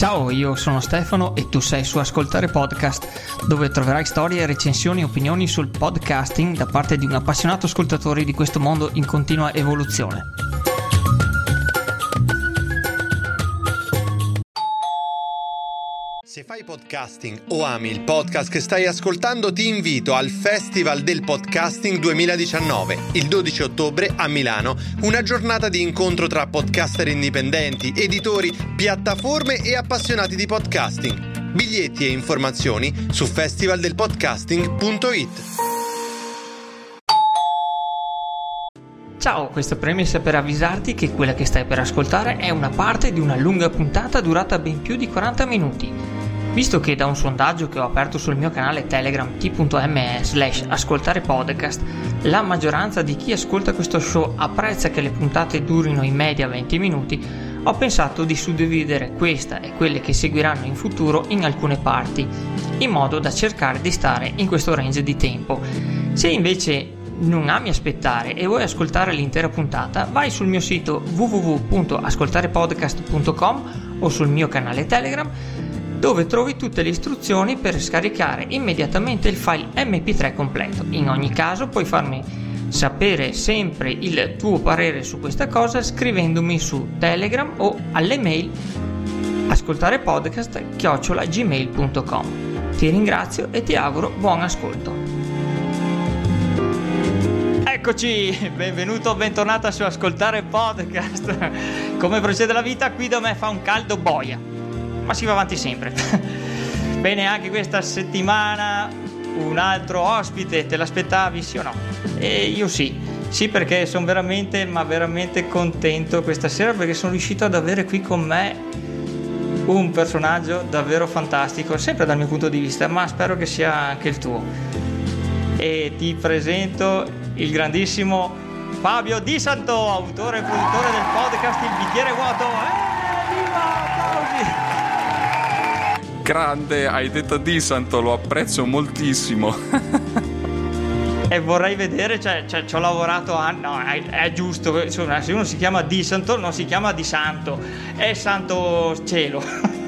Ciao, io sono Stefano e tu sei su Ascoltare Podcast, dove troverai storie, recensioni e opinioni sul podcasting da parte di un appassionato ascoltatore di questo mondo in continua evoluzione. Podcasting o ami il podcast che stai ascoltando, ti invito al Festival del Podcasting 2019, il 12 ottobre a Milano, una giornata di incontro tra podcaster indipendenti, editori, piattaforme e appassionati di podcasting. Biglietti e informazioni su festivaldelpodcasting.it. Ciao, questo Premis è per avvisarti che quella che stai per ascoltare è una parte di una lunga puntata durata ben più di 40 minuti. Visto che da un sondaggio che ho aperto sul mio canale Telegram t.me slash ascoltare podcast, la maggioranza di chi ascolta questo show apprezza che le puntate durino in media 20 minuti, ho pensato di suddividere questa e quelle che seguiranno in futuro in alcune parti, in modo da cercare di stare in questo range di tempo. Se invece non ami aspettare e vuoi ascoltare l'intera puntata, vai sul mio sito www.ascoltarepodcast.com o sul mio canale Telegram dove trovi tutte le istruzioni per scaricare immediatamente il file mp3 completo. In ogni caso puoi farmi sapere sempre il tuo parere su questa cosa scrivendomi su Telegram o alle mail ascoltare podcast chiocciolagmail.com. Ti ringrazio e ti auguro buon ascolto. Eccoci, benvenuto, bentornata su Ascoltare Podcast. Come procede la vita? Qui da me fa un caldo boia ma si va avanti sempre. Bene, anche questa settimana un altro ospite, te l'aspettavi sì o no? E io sì, sì perché sono veramente, ma veramente contento questa sera perché sono riuscito ad avere qui con me un personaggio davvero fantastico, sempre dal mio punto di vista, ma spero che sia anche il tuo. E ti presento il grandissimo Fabio Di Santo, autore e produttore del podcast Il bicchiere vuoto. Eh, grande, hai detto di santo, lo apprezzo moltissimo. e vorrei vedere, cioè, cioè ci ho lavorato anni, no, è, è giusto, insomma, se uno si chiama Di Santo non si chiama Di Santo, è Santo Cielo.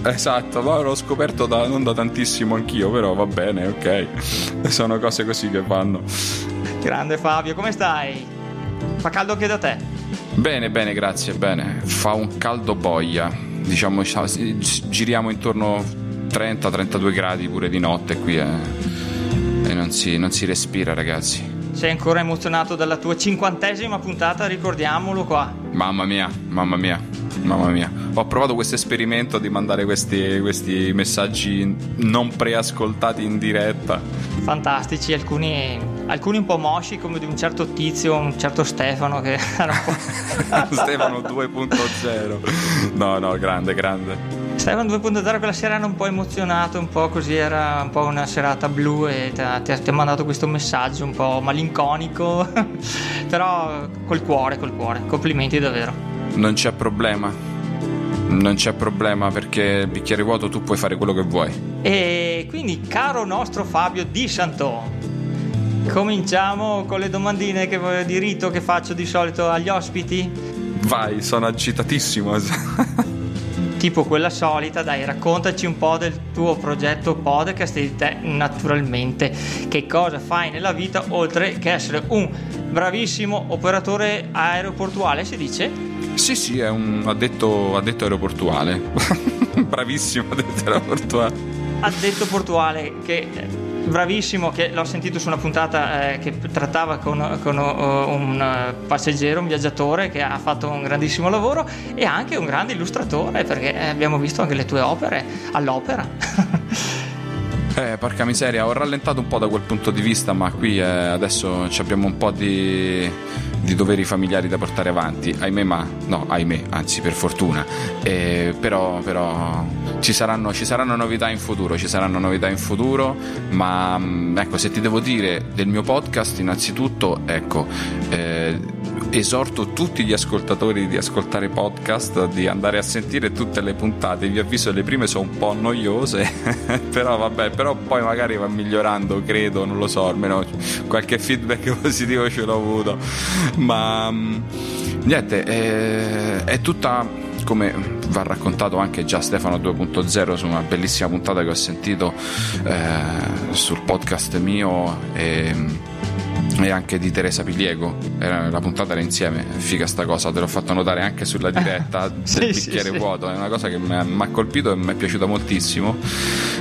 Esatto, ma l'ho scoperto da, non da tantissimo anch'io, però va bene, ok. Sono cose così che vanno. Grande Fabio, come stai? Fa caldo anche da te? Bene, bene, grazie, bene. Fa un caldo boia diciamo giriamo intorno 30-32 gradi pure di notte qui e, eh. e non, si, non si respira ragazzi. Sei ancora emozionato dalla tua cinquantesima puntata, ricordiamolo qua. Mamma mia, mamma mia, mamma mia. Ho provato questo esperimento di mandare questi, questi messaggi non preascoltati in diretta. Fantastici, alcuni, alcuni un po' mosci come di un certo tizio, un certo Stefano che era un po'... Stefano 2.0. No, no, grande, grande. Stefano 2.0 quella sera era un po' emozionato, un po' così, era un po' una serata blu e ti ha, ti ha mandato questo messaggio un po' malinconico, però col cuore, col cuore. Complimenti davvero. Non c'è problema. Non c'è problema perché il bicchiere vuoto tu puoi fare quello che vuoi. E quindi, caro nostro Fabio Di Santo, cominciamo con le domandine che, di rito che faccio di solito agli ospiti. Vai, sono agitatissimo. tipo quella solita, dai, raccontaci un po' del tuo progetto podcast e di te naturalmente. Che cosa fai nella vita oltre che essere un bravissimo operatore aeroportuale, si dice? Sì, sì, è un addetto, addetto aeroportuale. Bravissimo addetto aeroportuale. Addetto portuale che bravissimo che l'ho sentito su una puntata eh, che trattava con, con uh, un passeggero, un viaggiatore che ha fatto un grandissimo lavoro e anche un grande illustratore perché abbiamo visto anche le tue opere all'opera. Eh, porca miseria, ho rallentato un po' da quel punto di vista, ma qui eh, adesso abbiamo un po' di, di, doveri familiari da portare avanti. Ahimè, ma no, ahimè, anzi, per fortuna. Eh, però, però ci, saranno, ci, saranno, novità in futuro, ci saranno novità in futuro, ma mm, ecco, se ti devo dire del mio podcast, innanzitutto, ecco eh, esorto tutti gli ascoltatori di ascoltare podcast di andare a sentire tutte le puntate vi avviso le prime sono un po' noiose però vabbè però poi magari va migliorando credo non lo so almeno qualche feedback positivo ce l'ho avuto ma mm, niente è, è tutta come va raccontato anche già Stefano 2.0 su una bellissima puntata che ho sentito eh, sul podcast mio e, e, anche di Teresa Piliego. Era, la puntata era insieme figa sta cosa te l'ho fatto notare anche sulla diretta sì, del bicchiere sì, vuoto è una cosa che mi ha colpito e mi è piaciuta moltissimo.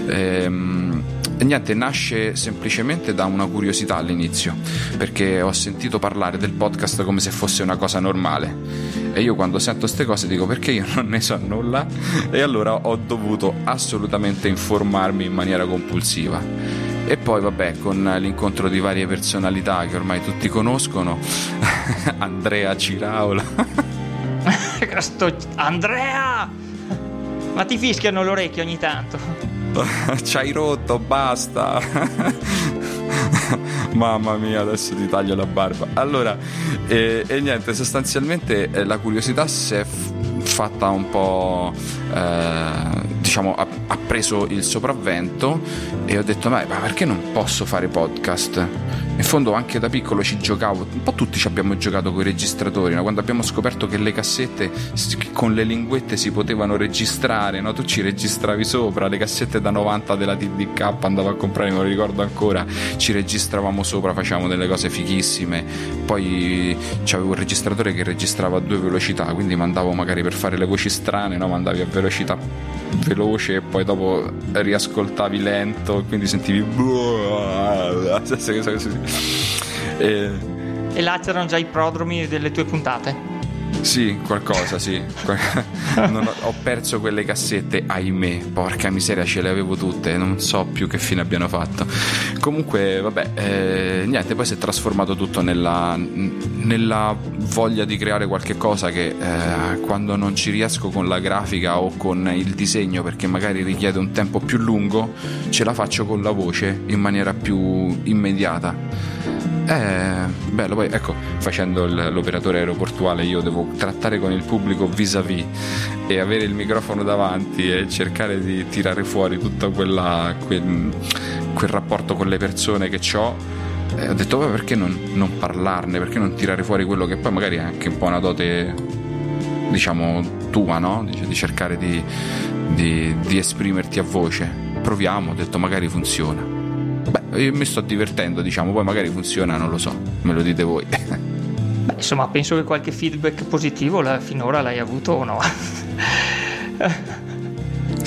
Ehm e niente, nasce semplicemente da una curiosità all'inizio, perché ho sentito parlare del podcast come se fosse una cosa normale. E io quando sento queste cose dico perché io non ne so nulla e allora ho dovuto assolutamente informarmi in maniera compulsiva. E poi vabbè, con l'incontro di varie personalità che ormai tutti conoscono, Andrea Ciraola. Andrea! Ma ti fischiano l'orecchio ogni tanto. ci hai rotto, basta. Mamma mia, adesso ti taglio la barba. Allora, e, e niente, sostanzialmente eh, la curiosità si è fatta un po', eh, diciamo, ha, ha, preso il sopravvento e ho detto, ma perché non posso fare podcast? In fondo anche da piccolo ci giocavo, un po' tutti ci abbiamo giocato con i registratori, no? quando abbiamo scoperto che le cassette con le linguette si potevano registrare, no? tu ci registravi sopra, le cassette da 90 della TDK andavo a comprare, me lo ricordo ancora, ci registravamo sopra, facevamo delle cose fighissime, poi c'avevo un registratore che registrava a due velocità, quindi mandavo magari per fare le voci strane, no? mandavi a velocità veloce e poi dopo riascoltavi lento, quindi sentivi... E... e là c'erano già i prodromi delle tue puntate? Sì, qualcosa, sì. ho, ho, perso quelle cassette, ahimè. Porca miseria, ce le avevo tutte, non so più che fine abbiano fatto. Comunque, vabbè, eh, niente, poi si è trasformato tutto nella, nella voglia di creare qualche cosa che eh, quando non ci riesco con la grafica o con il disegno, perché magari richiede un tempo più lungo, ce la faccio con la voce in maniera più immediata. Eh, bello, poi ecco, facendo l'operatore aeroportuale io devo trattare con il pubblico vis-à-vis e avere il microfono davanti e cercare di tirare fuori tutto quella, quel, quel rapporto con le persone che ho. Eh, ho detto, beh, perché non, non parlarne? Perché non tirare fuori quello che poi magari è anche un po' una dote, diciamo, tua, no? Di, di cercare di, di, di esprimerti a voce. Proviamo, ho detto, magari funziona. Io mi sto divertendo, diciamo, poi magari funziona, non lo so, me lo dite voi. Beh, insomma, penso che qualche feedback positivo finora l'hai avuto o no?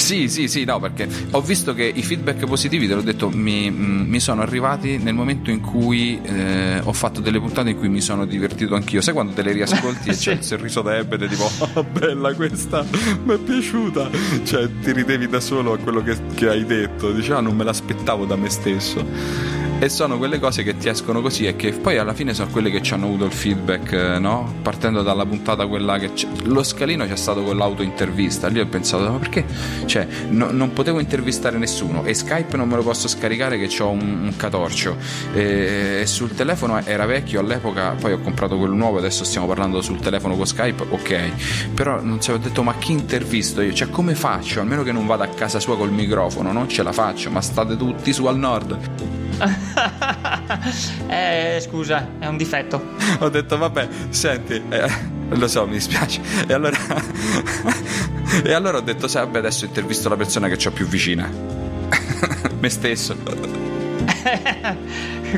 Sì, sì, sì, no, perché ho visto che i feedback positivi, te l'ho detto, mi, mm, mi sono arrivati nel momento in cui eh, ho fatto delle puntate in cui mi sono divertito anch'io. Sai quando te le riascolti e c'è il sorriso da ebete, tipo, oh, bella questa, mi è piaciuta. Cioè, ti ridevi da solo a quello che, che hai detto. Dici, ah, non me l'aspettavo da me stesso e sono quelle cose che ti escono così e che poi alla fine sono quelle che ci hanno avuto il feedback, eh, no? Partendo dalla puntata quella che c'è. lo scalino c'è stato con l'auto intervista, lì ho pensato ma perché? Cioè, no, non potevo intervistare nessuno e Skype non me lo posso scaricare che ho un, un catorcio e, e, sul telefono era vecchio all'epoca, poi ho comprato quello nuovo, adesso stiamo parlando sul telefono con Skype, ok, però non si ho detto ma chi intervisto io? Cioè come faccio? Almeno che non vada a casa sua col microfono, non ce la faccio, ma state tutti su al nord. eh, scusa, è un difetto. Ho detto, vabbè, senti, eh, lo so, mi dispiace. E allora, e allora ho detto, sai, vabbè, adesso intervisto la persona che ho più vicina. Me stesso.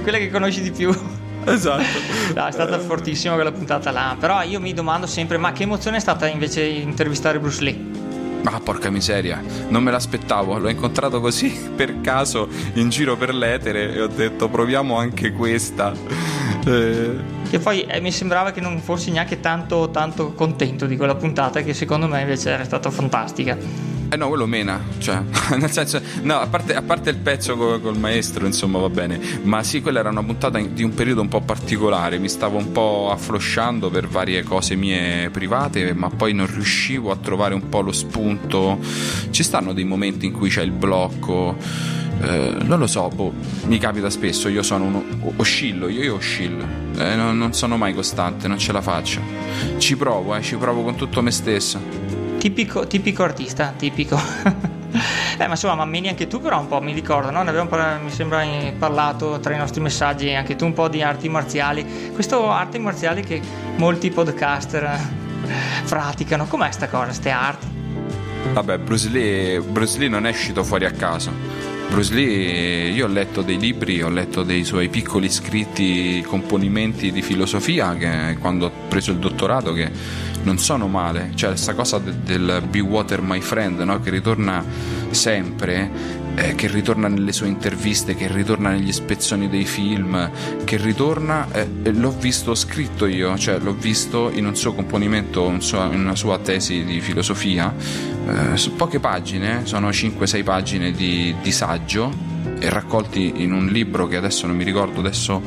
Quella che conosci di più. Esatto. No, è stata fortissima quella puntata là. Però io mi domando sempre, ma che emozione è stata invece intervistare Bruce Lee? Ah, porca miseria, non me l'aspettavo, l'ho incontrato così per caso in giro per l'etere e ho detto proviamo anche questa. Eh... Che poi eh, mi sembrava che non fossi neanche tanto, tanto contento di quella puntata, che secondo me invece era stata fantastica. Eh no, quello mena, cioè, nel senso, no, a parte, a parte il pezzo col, col, maestro, insomma, va bene, ma sì, quella era una puntata di un periodo un po' particolare, mi stavo un po' afflosciando per varie cose mie private, ma poi non riuscivo a trovare un po' lo spunto. Ci stanno dei momenti in cui c'è il blocco. Eh, non lo so, boh, mi capita spesso, io sono uno, oscillo, io, io oscillo, eh, non, non sono mai costante, non ce la faccio. Ci provo, eh, ci provo con tutto me stesso. Tipico, tipico artista, tipico. eh, ma insomma, mammini anche tu però un po', mi ricordo, no? Ne abbiamo mi sembra parlato tra i nostri messaggi anche tu un po' di arti marziali. Questo arti marziali che molti podcaster praticano, com'è sta cosa, ste arti? Vabbè, Bruce Lee, Bruce Lee non è uscito fuori a caso. Bruce Lee, io ho letto dei libri, ho letto dei suoi piccoli scritti, componimenti di filosofia che quando ho preso il dottorato che non sono male. Cioè, questa cosa de- del Be Water My Friend, no? che ritorna sempre eh, che ritorna nelle sue interviste, che ritorna negli spezzoni dei film, che ritorna, eh, l'ho visto scritto io, cioè l'ho visto in un suo componimento, un suo, in una sua tesi di filosofia, eh, su poche pagine, sono 5-6 pagine di, di saggio e raccolti in un libro che adesso non mi ricordo, adesso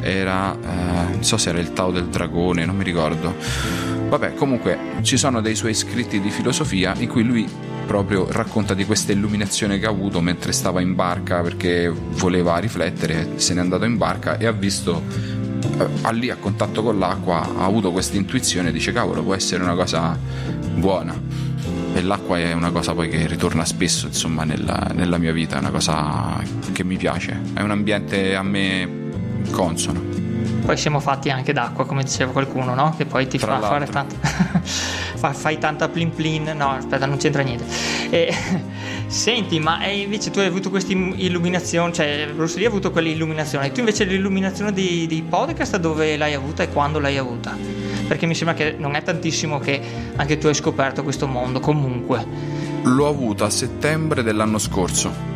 era, eh, non so se era il Tao del Dragone, non mi ricordo. Vabbè, comunque ci sono dei suoi scritti di filosofia in cui lui proprio racconta di questa illuminazione che ha avuto mentre stava in barca perché voleva riflettere, se n'è andato in barca e ha visto eh, lì a contatto con l'acqua ha avuto questa intuizione dice cavolo può essere una cosa buona. E l'acqua è una cosa poi che ritorna spesso insomma nella, nella mia vita è una cosa che mi piace è un ambiente a me consono poi siamo fatti anche d'acqua, come diceva qualcuno, no? Che poi ti Tra fa l'altro. fare tanto. fai tanta plin plin. No, aspetta, non c'entra niente. E... Senti, ma invece tu hai avuto questa illuminazione, cioè Bruce Lee ha avuto quell'illuminazione. Tu invece l'illuminazione di, di podcast dove l'hai avuta e quando l'hai avuta? Perché mi sembra che non è tantissimo che anche tu hai scoperto questo mondo, comunque. L'ho avuta a settembre dell'anno scorso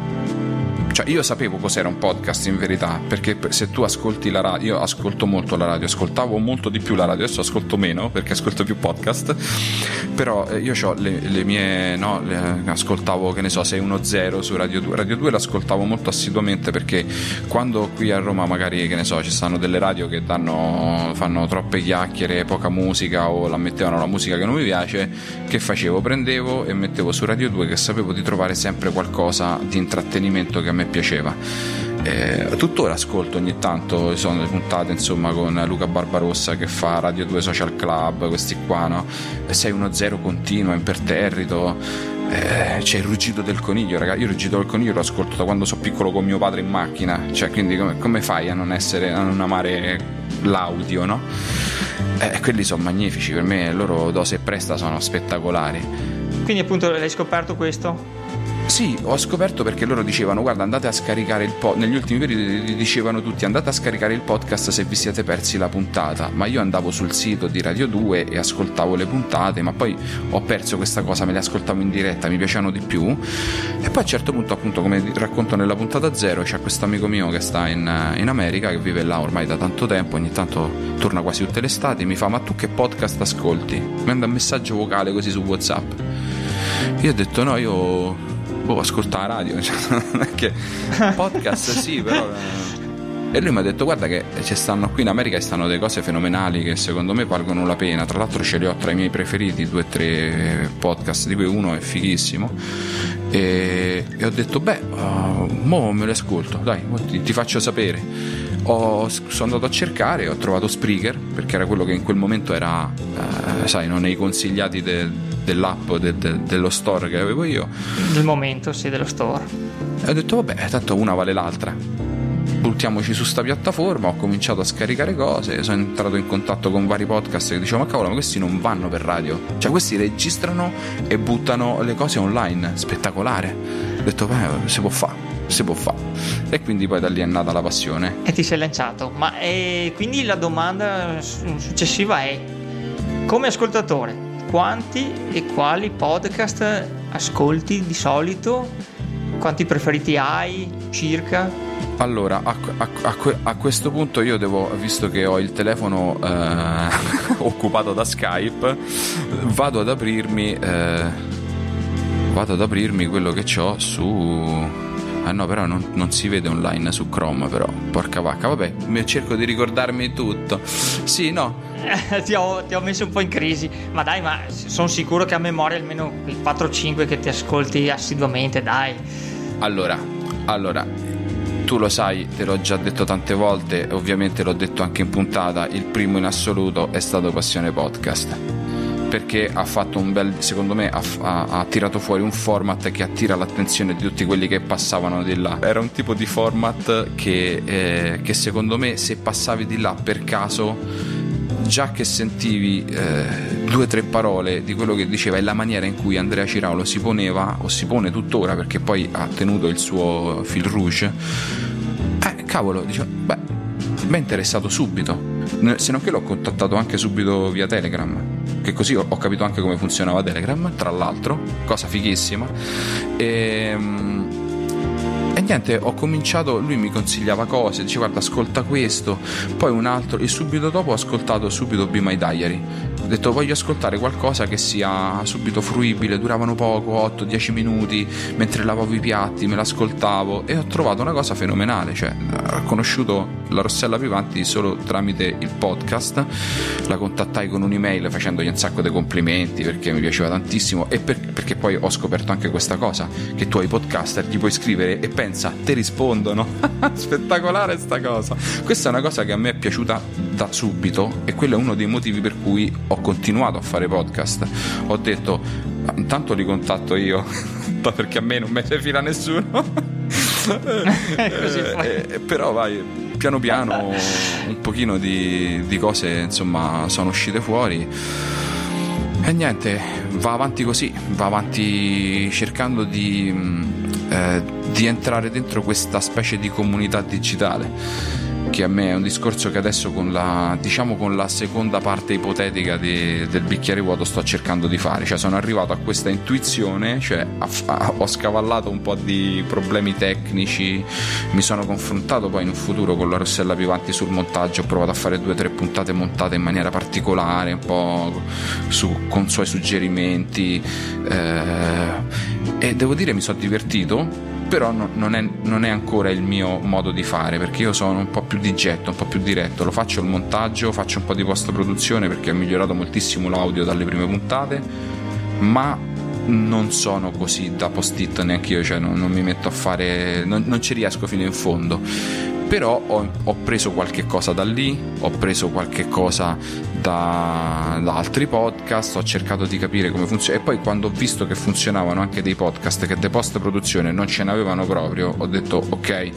cioè, io sapevo cos'era un podcast in verità, perché se tu ascolti la radio, io ascolto molto la radio, ascoltavo molto di più la radio, adesso ascolto meno perché ascolto più podcast, però eh, io ho le, le, mie, no, le, ascoltavo che ne so 610 su Radio 2, Radio 2 l'ascoltavo molto assiduamente perché quando qui a Roma magari che ne so ci stanno delle radio che danno, fanno troppe chiacchiere, poca musica o la mettevano la musica che non mi piace, che facevo? Prendevo e mettevo su Radio 2 che sapevo di trovare sempre qualcosa di intrattenimento che a me piaceva. Eh, tuttora ascolto ogni tanto, sono le puntate insomma con Luca Barbarossa che fa Radio 2 Social Club, questi qua, no? 610 continua, imperterrito. Eh, c'è il ruggito del coniglio, ragazzi. Io il ruggito del coniglio lo ascolto da quando sono piccolo con mio padre in macchina. Cioè, quindi come, come fai a non essere, a non amare l'audio, no? Eh, quelli sono magnifici, per me loro dose e presta sono spettacolari. Quindi appunto l'hai scoperto questo? Sì, ho scoperto perché loro dicevano guarda andate a scaricare il podcast, negli ultimi periodi dicevano tutti andate a scaricare il podcast se vi siete persi la puntata, ma io andavo sul sito di Radio 2 e ascoltavo le puntate, ma poi ho perso questa cosa, me le ascoltavo in diretta, mi piacevano di più e poi a un certo punto appunto come racconto nella puntata zero c'è questo amico mio che sta in, in America, che vive là ormai da tanto tempo, ogni tanto torna quasi tutte le estati, mi fa ma tu che podcast ascolti? Mi manda un messaggio vocale così su Whatsapp. Io ho detto no, io boh, ascolta la radio, cioè, non è che podcast sì, però... Eh. E lui mi ha detto guarda che ci stanno qui in America ci stanno delle cose fenomenali che secondo me valgono la pena. Tra l'altro ce li ho tra i miei preferiti, due o tre podcast, di cui uno è fighissimo. E, e ho detto beh, uh, mo me lo ascolto, dai, ti, ti faccio sapere. Ho, sono andato a cercare, ho trovato Spreaker perché era quello che in quel momento era, eh, sai, non nei consigliati del dell'app de, de, dello store che avevo io. Nel momento, sì, dello store. E ho detto, vabbè, tanto una vale l'altra. Buttiamoci su sta piattaforma, ho cominciato a scaricare cose, sono entrato in contatto con vari podcast che dicevano, ma cavolo, ma questi non vanno per radio. Cioè, questi registrano e buttano le cose online. Spettacolare. Ho detto, beh, si può fare si può fare. E quindi poi da lì è nata la passione. E ti sei lanciato. Ma eh, quindi la domanda successiva è: come ascoltatore, quanti e quali podcast ascolti di solito? Quanti preferiti hai circa? Allora, a, a, a, a, questo punto io devo, visto che ho il telefono eh, occupato da Skype, vado ad aprirmi, eh, vado ad aprirmi quello che ho su Ah no, però non, non, si vede online su Chrome, però. Porca vacca, vabbè, cerco di ricordarmi tutto. Sì, no. ti, ho, ti, ho, messo un po' in crisi. Ma dai, ma sono sicuro che a memoria almeno il 4-5 che ti ascolti assiduamente, dai. Allora, allora, tu lo sai, te l'ho già detto tante volte, ovviamente l'ho detto anche in puntata, il primo in assoluto è stato Passione Podcast perché ha fatto un bel secondo me ha, ha, ha, tirato fuori un format che attira l'attenzione di tutti quelli che passavano di là. Era un tipo di format che, eh, che secondo me se passavi di là per caso già che sentivi eh, due o tre parole di quello che diceva e la maniera in cui Andrea Ciraulo si poneva o si pone tuttora perché poi ha tenuto il suo fil rouge eh cavolo dicevo beh mi è interessato subito. Se non che l'ho contattato anche subito via Telegram che così ho, ho capito anche come funzionava Telegram tra l'altro cosa fighissima. E ehm, e niente, ho cominciato, lui mi consigliava cose, dice guarda ascolta questo, poi un altro e subito dopo ho ascoltato subito Be My Diary. Ho detto voglio ascoltare qualcosa che sia subito fruibile, duravano poco, 8-10 minuti, mentre lavavo i piatti, me l'ascoltavo e ho trovato una cosa fenomenale, cioè ho conosciuto la Rossella Vivanti solo tramite il podcast, la contattai con un'email facendogli un sacco di complimenti perché mi piaceva tantissimo e per, perché poi ho scoperto anche questa cosa, che tu ai podcaster gli puoi scrivere e pensa, ti rispondono. Spettacolare sta cosa. Questa è una cosa che a me è piaciuta da subito e quello è uno dei motivi per cui ho continuato a fare podcast. Ho detto, intanto li contatto io, perché a me non me ne fila nessuno. eh, eh, però vai, piano piano un pochino di, di cose insomma sono uscite fuori. E niente, va avanti così, va avanti cercando di, eh, di entrare dentro questa specie di comunità digitale che a me è un discorso che adesso con la, diciamo con la seconda parte ipotetica di, del bicchiere vuoto sto cercando di fare, cioè sono arrivato a questa intuizione, cioè a, a, ho scavallato un po' di problemi tecnici, mi sono confrontato poi in un futuro con la Rossella Pivanti sul montaggio, ho provato a fare due o tre puntate montate in maniera particolare, un po' su, con suoi suggerimenti eh, e devo dire mi sono divertito però no, non, è, non, è, ancora il mio modo di fare perché io sono un po' più di getto, un po' più diretto, lo faccio il montaggio, faccio un po' di post produzione perché ho migliorato moltissimo l'audio dalle prime puntate, ma non sono così da post-it neanche io, cioè non, non mi metto a fare, non, non ci riesco fino in fondo però ho, ho, preso qualche cosa da lì, ho preso qualche cosa da, da, altri podcast, ho cercato di capire come funziona. E poi quando ho visto che funzionavano anche dei podcast che de post produzione non ce n'avevano proprio, ho detto ok,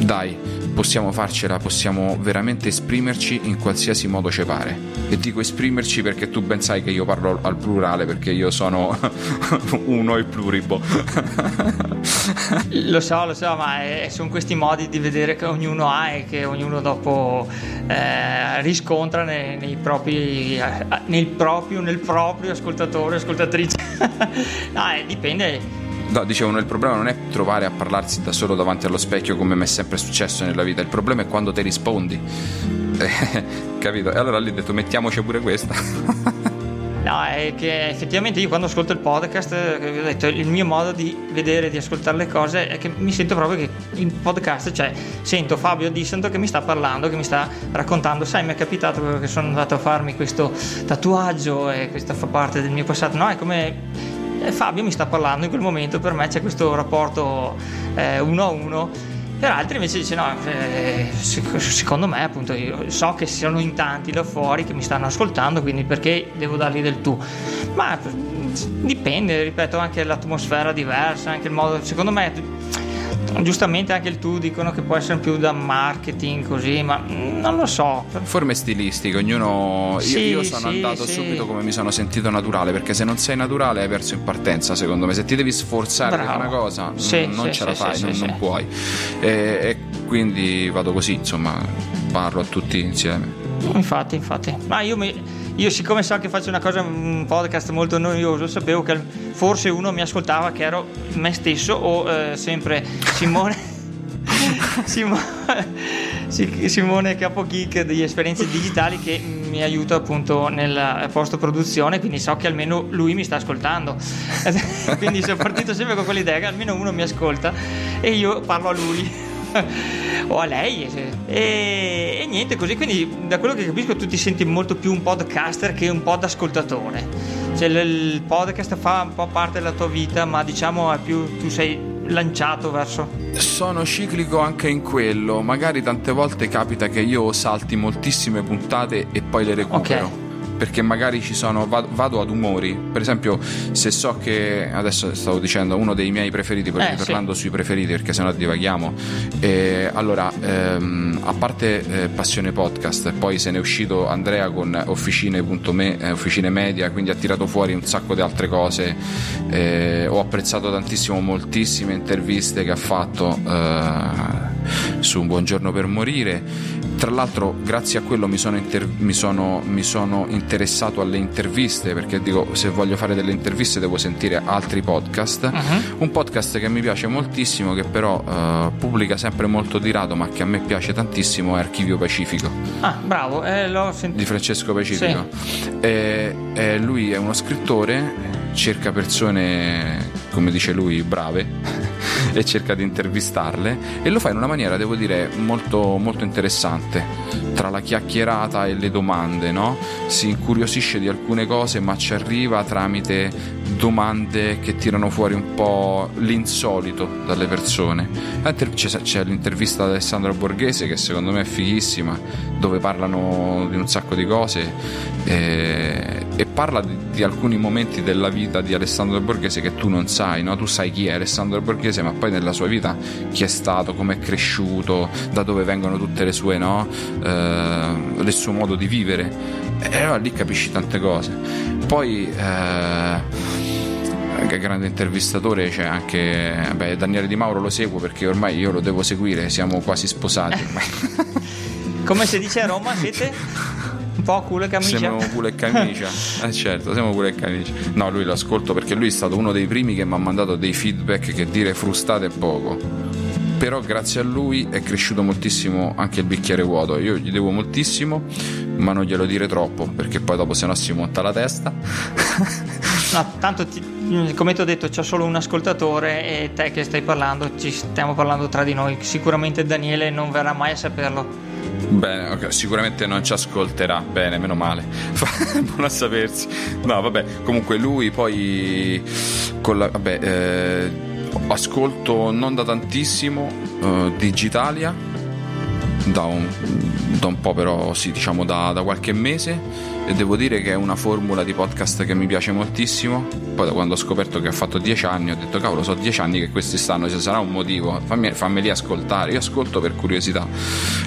dai, possiamo farcela, possiamo veramente esprimerci in qualsiasi modo ci pare. E dico esprimerci perché tu ben sai che io parlo al plurale perché io sono uno e pluribo. lo so, lo so, ma è, sono questi modi di vedere che ognuno ha e che ognuno dopo eh, riscontra nei, nei propri, eh, nel, proprio, nel proprio ascoltatore, ascoltatrice. no, eh, dipende No, dicevo, il problema non è trovare a parlarsi da solo davanti allo specchio come mi è sempre successo nella vita, il problema è quando ti rispondi. capito? E allora lì ho detto mettiamoci pure questa. No, è che effettivamente io quando ascolto il podcast, ho detto, il mio modo di vedere, di ascoltare le cose è che mi sento proprio che in podcast, cioè sento Fabio Dissento che mi sta parlando, che mi sta raccontando, sai, mi è capitato che sono andato a farmi questo tatuaggio e questo fa parte del mio passato, no, è come e Fabio mi sta parlando in quel momento, per me c'è questo rapporto eh, uno a uno. Per altri invece dice no, eh, secondo me appunto io so che sono in tanti là fuori che mi stanno ascoltando, quindi perché devo dargli del tu? Ma dipende, ripeto, anche l'atmosfera diversa, anche il modo, secondo me giustamente anche il tu dicono che può essere più da marketing così, ma non lo so. Forme stilistiche, ognuno... Sì, io, io, sono sì, andato sì. subito come mi sono sentito naturale, perché se non sei naturale hai perso in partenza, secondo me. Se ti devi sforzare per una cosa, non ce la fai, non, non puoi. E, e quindi vado così, insomma, parlo a tutti insieme. Infatti, infatti. Ma io mi io siccome so che faccio una cosa, un podcast molto noioso, sapevo che forse uno mi ascoltava che ero me stesso o eh, sempre Simone, Simone, Capogeek di esperienze digitali che mi aiuta appunto nella post produzione, quindi so che almeno lui mi sta ascoltando. quindi sono partito sempre con quell'idea che almeno uno mi ascolta e io parlo a lui. o a lei e, e, niente così quindi da quello che capisco tu ti senti molto più un podcaster che un pod ascoltatore cioè il podcast fa un po' parte della tua vita ma diciamo è più tu sei lanciato verso sono ciclico anche in quello. Magari tante volte capita che io salti moltissime puntate e poi le recupero. Okay perché magari ci sono vado, vado, ad umori. Per esempio se so che adesso stavo dicendo uno dei miei preferiti poi eh, parlando sì. sui preferiti perché sennò divaghiamo. Eh, allora ehm, a parte eh, Passione Podcast poi se ne è uscito Andrea con officine.me eh, officine media quindi ha tirato fuori un sacco di altre cose. Eh, ho apprezzato tantissimo moltissime interviste che ha fatto eh, su Un buongiorno per morire. Tra l'altro, grazie a quello mi sono, inter- mi sono, mi sono interessato alle interviste perché dico se voglio fare delle interviste devo sentire altri podcast. Uh-huh. Un podcast che mi piace moltissimo, che però uh, pubblica sempre molto di rado, ma che a me piace tantissimo, è Archivio Pacifico. Ah, bravo, eh, l'ho sentito. Di Francesco Pacifico. Sì. E, e lui è uno scrittore cerca persone, come dice lui, brave e cerca di intervistarle e lo fa in una maniera, devo dire, molto, molto interessante. Tra la chiacchierata e le domande, no? Si incuriosisce di alcune cose, ma ci arriva tramite domande che tirano fuori un po' l'insolito dalle persone. C'è, l'intervista ad Alessandro Borghese che secondo me è fighissima, dove parlano di un sacco di cose e, e parla di, di, alcuni momenti della vita di Alessandro Borghese che tu non sai, no? tu sai chi è Alessandro Borghese, ma poi nella sua vita chi è stato, come è cresciuto, da dove vengono tutte le sue, no? eh, il suo modo di vivere. E allora lì capisci tante cose. Poi eh, che grande intervistatore c'è anche beh, Daniele Di Mauro lo seguo perché ormai io lo devo seguire siamo quasi sposati come si dice a Roma siete un po' culo e camicia? Siamo culo e camicia. Eh certo siamo culo e camicia. No lui lo ascolto perché lui è stato uno dei primi che mi ha mandato dei feedback che dire frustate è poco. Però grazie a lui è cresciuto moltissimo anche il bicchiere vuoto. Io gli devo moltissimo ma non glielo dire troppo perché poi dopo se no si monta la testa. No tanto ti come ti ho detto c'è solo un ascoltatore e te che stai parlando ci stiamo parlando tra di noi. Sicuramente Daniele non verrà mai a saperlo Bene, okay, sicuramente non ci ascolterà. Bene, meno male. Buono a sapersi. No, vabbè, comunque lui poi con la, vabbè, eh, ascolto non da tantissimo uh, Digitalia da un, da un po' però sì, diciamo da, da qualche mese e devo dire che è una formula di podcast che mi piace moltissimo. Poi da quando ho scoperto che ha fatto dieci anni ho detto cavolo, so dieci anni che questi stanno, ci sarà un motivo, fammi, fammeli ascoltare. Io ascolto per curiosità.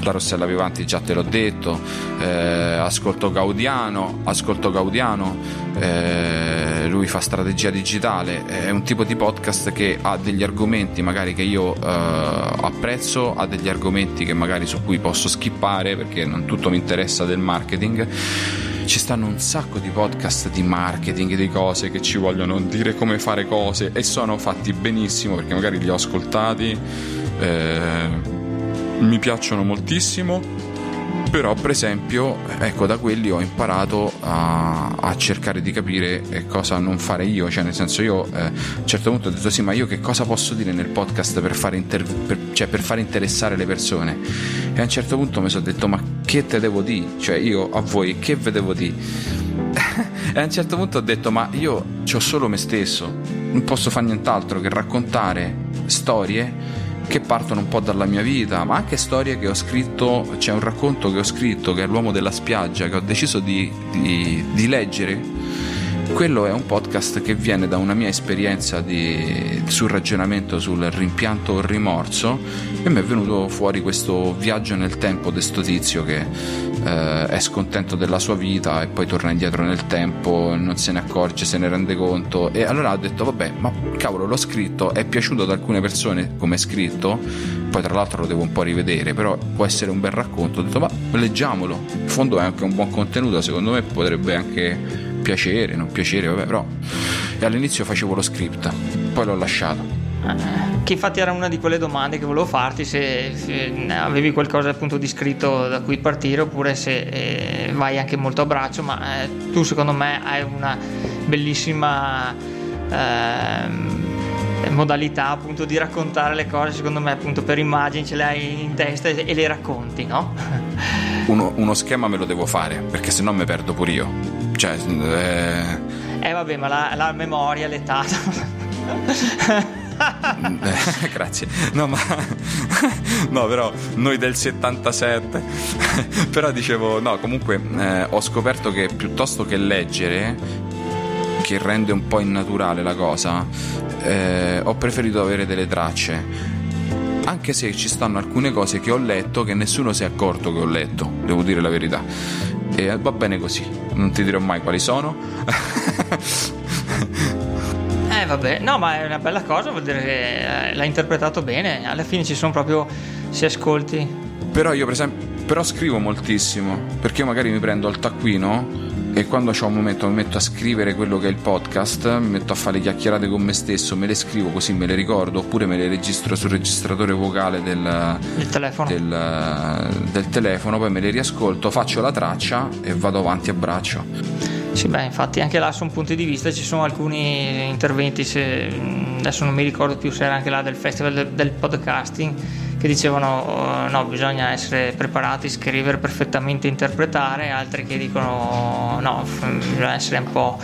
La Rossella Vivanti già te l'ho detto, eh, ascolto Gaudiano, ascolto Gaudiano, eh, lui fa strategia digitale, è un tipo di podcast che ha degli argomenti magari che io eh, apprezzo, ha degli argomenti che magari su cui posso skippare perché non tutto mi interessa del marketing ci stanno un sacco di podcast di marketing, di cose che ci vogliono dire come fare cose e sono fatti benissimo perché magari li ho ascoltati, eh, mi piacciono moltissimo però per esempio ecco da quelli ho imparato a, a, cercare di capire eh, cosa non fare io. Cioè nel senso io eh, a un certo punto ho detto sì ma io che cosa posso dire nel podcast per fare, inter- per, cioè, per fare interessare le persone? E a un certo punto mi sono detto ma che te devo dire cioè io a voi che ve devo dire e a un certo punto ho detto ma io ho solo me stesso non posso fare nient'altro che raccontare storie che partono un po' dalla mia vita, ma anche storie che ho scritto, c'è un racconto che ho scritto che è l'uomo della spiaggia, che ho deciso di, di, di leggere. Quello è un podcast che viene da una mia esperienza di, sul ragionamento sul rimpianto o rimorso e mi è venuto fuori questo viaggio nel tempo di sto tizio che eh, è scontento della sua vita e poi torna indietro nel tempo, non se ne accorge, se ne rende conto e allora ha detto vabbè ma cavolo l'ho scritto, è piaciuto ad alcune persone come è scritto, poi tra l'altro lo devo un po' rivedere, però può essere un bel racconto, ho detto ma leggiamolo, in fondo è anche un buon contenuto, secondo me potrebbe anche piacere, non piacere, vabbè però e all'inizio facevo lo script, poi l'ho lasciato che infatti era una di quelle domande che volevo farti se, se avevi qualcosa appunto di scritto da cui partire oppure se eh, vai anche molto a braccio ma eh, tu secondo me hai una bellissima eh, modalità appunto di raccontare le cose secondo me appunto per immagini ce le hai in testa e, e le racconti no? uno, uno, schema me lo devo fare perché se no mi perdo pure io cioè eh, eh vabbè ma la, la memoria l'età Grazie. No, ma no, però noi del 77. però dicevo, no, comunque eh, ho scoperto che piuttosto che leggere, che rende un po' innaturale la cosa, eh, ho preferito avere delle tracce anche se ci stanno alcune cose che ho letto che nessuno si è accorto che ho letto, devo dire la verità. E va bene così, non ti dirò mai quali sono. eh vabbè, no ma è una bella cosa, vuol dire che eh, l'hai interpretato bene, alla fine ci sono proprio, si ascolti. Però io per esempio, però scrivo moltissimo, perché magari mi prendo il taccuino e quando ho un momento mi metto a scrivere quello che è il podcast, mi metto a fare le chiacchierate con me stesso, me le scrivo così me le ricordo, oppure me le registro sul registratore vocale del, telefono. Del, del telefono, poi me le riascolto, faccio la traccia e vado avanti a braccio. Sì, beh, infatti anche là sono punti di vista, ci sono alcuni interventi, se, adesso non mi ricordo più se era anche là del festival del, del podcasting che dicevano oh, no, bisogna essere preparati, scrivere perfettamente, interpretare, altri che dicono no, bisogna essere un po'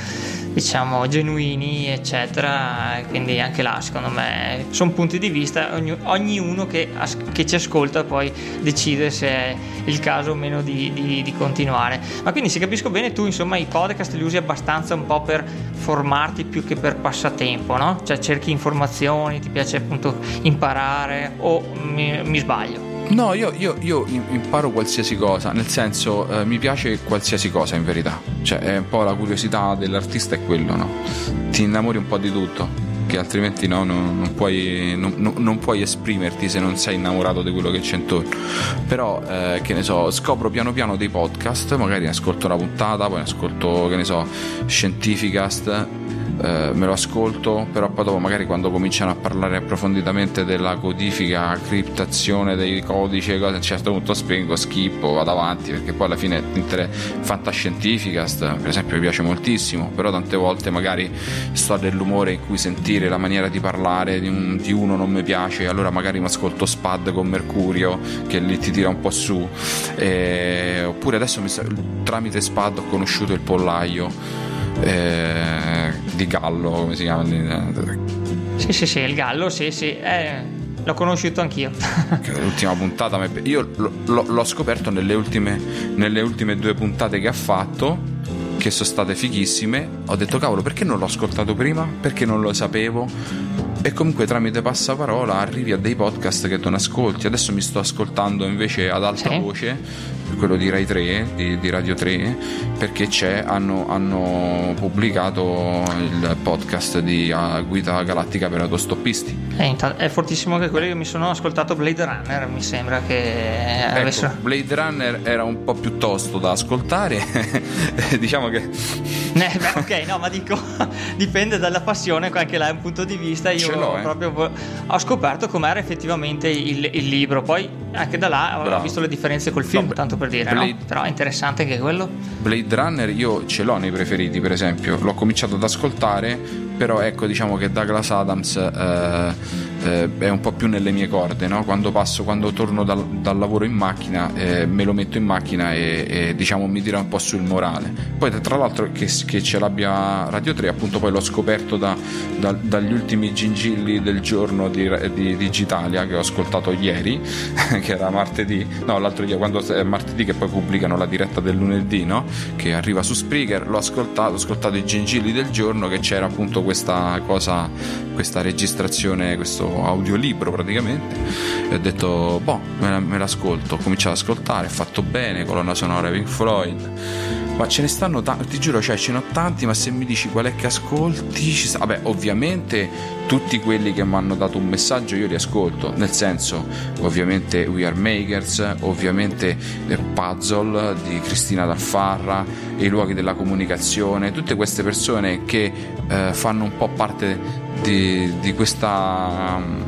diciamo genuini eccetera quindi anche là secondo me sono punti di vista ogni, ognuno che, che, ci ascolta poi decide se è il caso o meno di, di, di, continuare ma quindi se capisco bene tu insomma i podcast li usi abbastanza un po' per formarti più che per passatempo no? cioè cerchi informazioni ti piace appunto imparare o mi, mi sbaglio No, io, io, io, imparo qualsiasi cosa, nel senso eh, mi piace qualsiasi cosa in verità. Cioè, è un po' la curiosità dell'artista è quello, no? Ti innamori un po' di tutto, che altrimenti no, non, non, puoi, non, non, puoi, esprimerti se non sei innamorato di quello che c'è intorno. Però, eh, che ne so, scopro piano piano dei podcast, magari ne ascolto una puntata, poi ne ascolto, che ne so, Scientificast eh, me lo ascolto, però poi dopo magari quando cominciano a parlare approfonditamente della codifica, criptazione dei codici e cose, a un certo punto spengo, schippo, vado avanti, perché poi alla fine l'intere fantascientificast, per esempio, mi piace moltissimo, però tante volte magari sto dell'umore in cui sentire la maniera di parlare di, un, di uno non mi piace, allora magari mi ascolto Spad con Mercurio, che lì ti tira un po' su, e, oppure adesso mi, tramite Spad ho conosciuto il pollaio eh, di Gallo, come si chiama? Sì, sì, sì, il Gallo, sì, sì. Eh, l'ho conosciuto anch'io. L'ultima puntata, io l'ho scoperto nelle ultime, nelle ultime due puntate che ha fatto che sono state fighissime. Ho detto, cavolo, perché non l'ho ascoltato prima? Perché non lo sapevo? E comunque tramite passaparola arrivi a dei podcast che non ascolti. Adesso mi sto ascoltando invece ad alta sì. voce quello di Rai 3, di, di Radio 3, perché hanno, hanno, pubblicato il podcast di uh, Guida Galattica per autostoppisti. È, è, fortissimo anche quello che mi sono ascoltato Blade Runner, mi sembra che ecco, avessero... Blade Runner era un po' più tosto da ascoltare, diciamo che... Eh, beh, ok, no, ma dico, dipende dalla passione, anche là è un punto di vista, io eh. proprio ho scoperto com'era effettivamente il, il libro, poi anche da là Bravo. ho visto le differenze col film, no, tanto per dire, Blade... no? però è interessante anche quello. Blade Runner io ce l'ho nei preferiti, per esempio, l'ho cominciato ad ascoltare, però ecco diciamo che Douglas Adams eh, eh, è un po' più nelle mie corde, no? quando passo, quando torno dal, dal lavoro in macchina, eh, me lo metto in macchina e, e, diciamo mi tira un po' sul morale. Poi tra l'altro che, che ce l'abbia Radio 3, appunto poi l'ho scoperto da, da, dagli ultimi gingilli del giorno di, di Digitalia che ho ascoltato ieri, che era martedì, no l'altro ieri, quando è martedì che poi pubblicano la diretta del lunedì, no? che arriva su Spreaker, l'ho ascoltato, ho ascoltato i gingilli del giorno che c'era appunto questa cosa, questa registrazione, questo audiolibro praticamente e ho detto boh me, l'ascolto ho cominciato ad ascoltare, fatto bene colonna sonora Pink Floyd ma ce ne stanno tanti, ti giuro, cioè ce ne ho tanti, ma se mi dici qual è che ascolti, ci sta... vabbè, ovviamente tutti quelli che mi hanno dato un messaggio io li ascolto, nel senso, ovviamente We Are Makers, ovviamente Puzzle di Cristina D'Alfarra, i luoghi della comunicazione, tutte queste persone che eh, fanno un po' parte di, di questa um,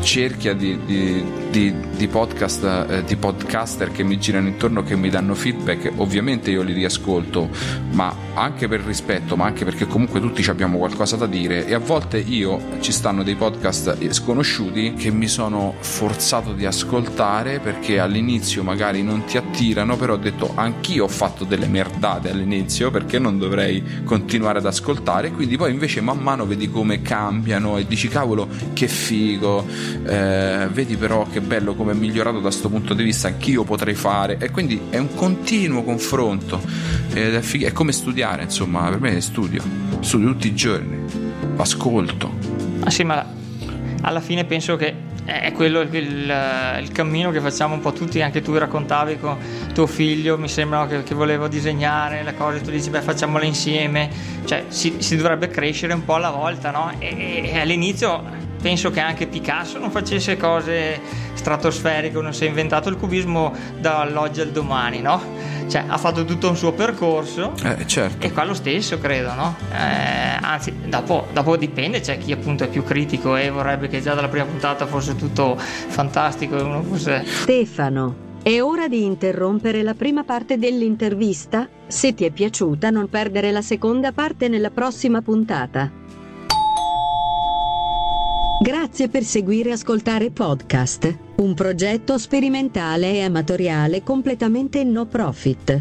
cerchia di, di di, di podcast, eh, di podcaster che mi girano intorno, che mi danno feedback, ovviamente io li riascolto, ma anche per rispetto, ma anche perché comunque tutti abbiamo qualcosa da dire. E a volte io ci stanno dei podcast sconosciuti che mi sono forzato di ascoltare perché all'inizio magari non ti attirano, però ho detto anch'io ho fatto delle merdate all'inizio perché non dovrei continuare ad ascoltare, quindi poi invece man mano vedi come cambiano e dici cavolo che figo, eh, vedi però che bello come è migliorato da questo punto di vista, anch'io potrei fare e quindi è un continuo confronto è, fig- è come studiare, insomma, per me è studio, studio tutti i giorni, ascolto. Ah sì, ma alla fine penso che è quello il, il, il, cammino che facciamo un po' tutti, anche tu raccontavi con tuo figlio, mi sembra che, che volevo disegnare le cose, tu dici beh facciamole insieme, cioè si, si dovrebbe crescere un po' alla volta, no? E, e all'inizio penso che anche Picasso non facesse cose stratosferiche, non si è inventato il cubismo dall'oggi al domani, no? Cioè, ha fatto tutto un suo percorso eh, certo. e qua lo stesso, credo, no? Eh, anzi, dopo, dopo, dipende, c'è chi appunto è più critico e vorrebbe che già dalla prima puntata fosse tutto fantastico e uno fosse... Stefano. È ora di interrompere la prima parte dell'intervista. Se ti è piaciuta non perdere la seconda parte nella prossima puntata. Grazie per seguire e Ascoltare Podcast, un progetto sperimentale e amatoriale completamente no profit.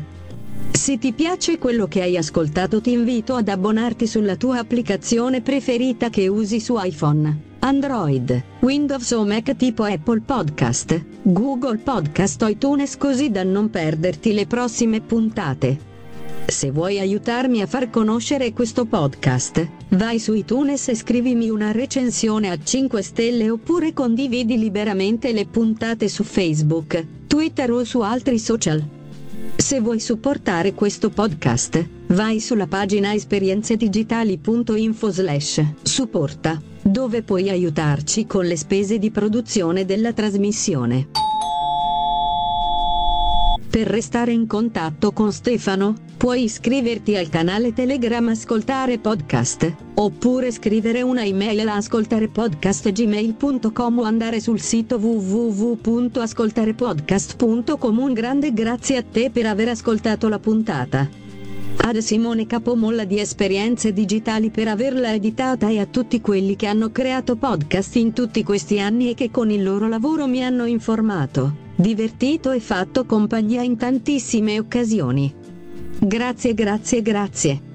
Se ti piace quello che hai ascoltato ti invito ad abbonarti sulla tua applicazione preferita che usi su iPhone, Android, Windows o Mac tipo Apple Podcast, Google Podcast o iTunes così da non perderti le prossime puntate. Se vuoi aiutarmi a far conoscere questo podcast, vai su iTunes e scrivimi una recensione a 5 stelle oppure condividi liberamente le puntate su Facebook, Twitter o su altri social. Se vuoi supportare questo podcast, vai sulla pagina esperienzedigitali.info slash supporta, dove puoi aiutarci con le spese di produzione della trasmissione. Per restare in contatto con Stefano, puoi iscriverti al canale Telegram Ascoltare Podcast, oppure scrivere una email a ascoltarepodcast.gmail.com o andare sul sito www.ascoltarepodcast.com. Un grande grazie a te per aver ascoltato la puntata. Ad Simone Capomolla di Esperienze Digitali per averla editata e a tutti quelli che hanno creato podcast in tutti questi anni e che con il loro lavoro mi hanno informato divertito e fatto compagnia in tantissime occasioni. Grazie, grazie, grazie.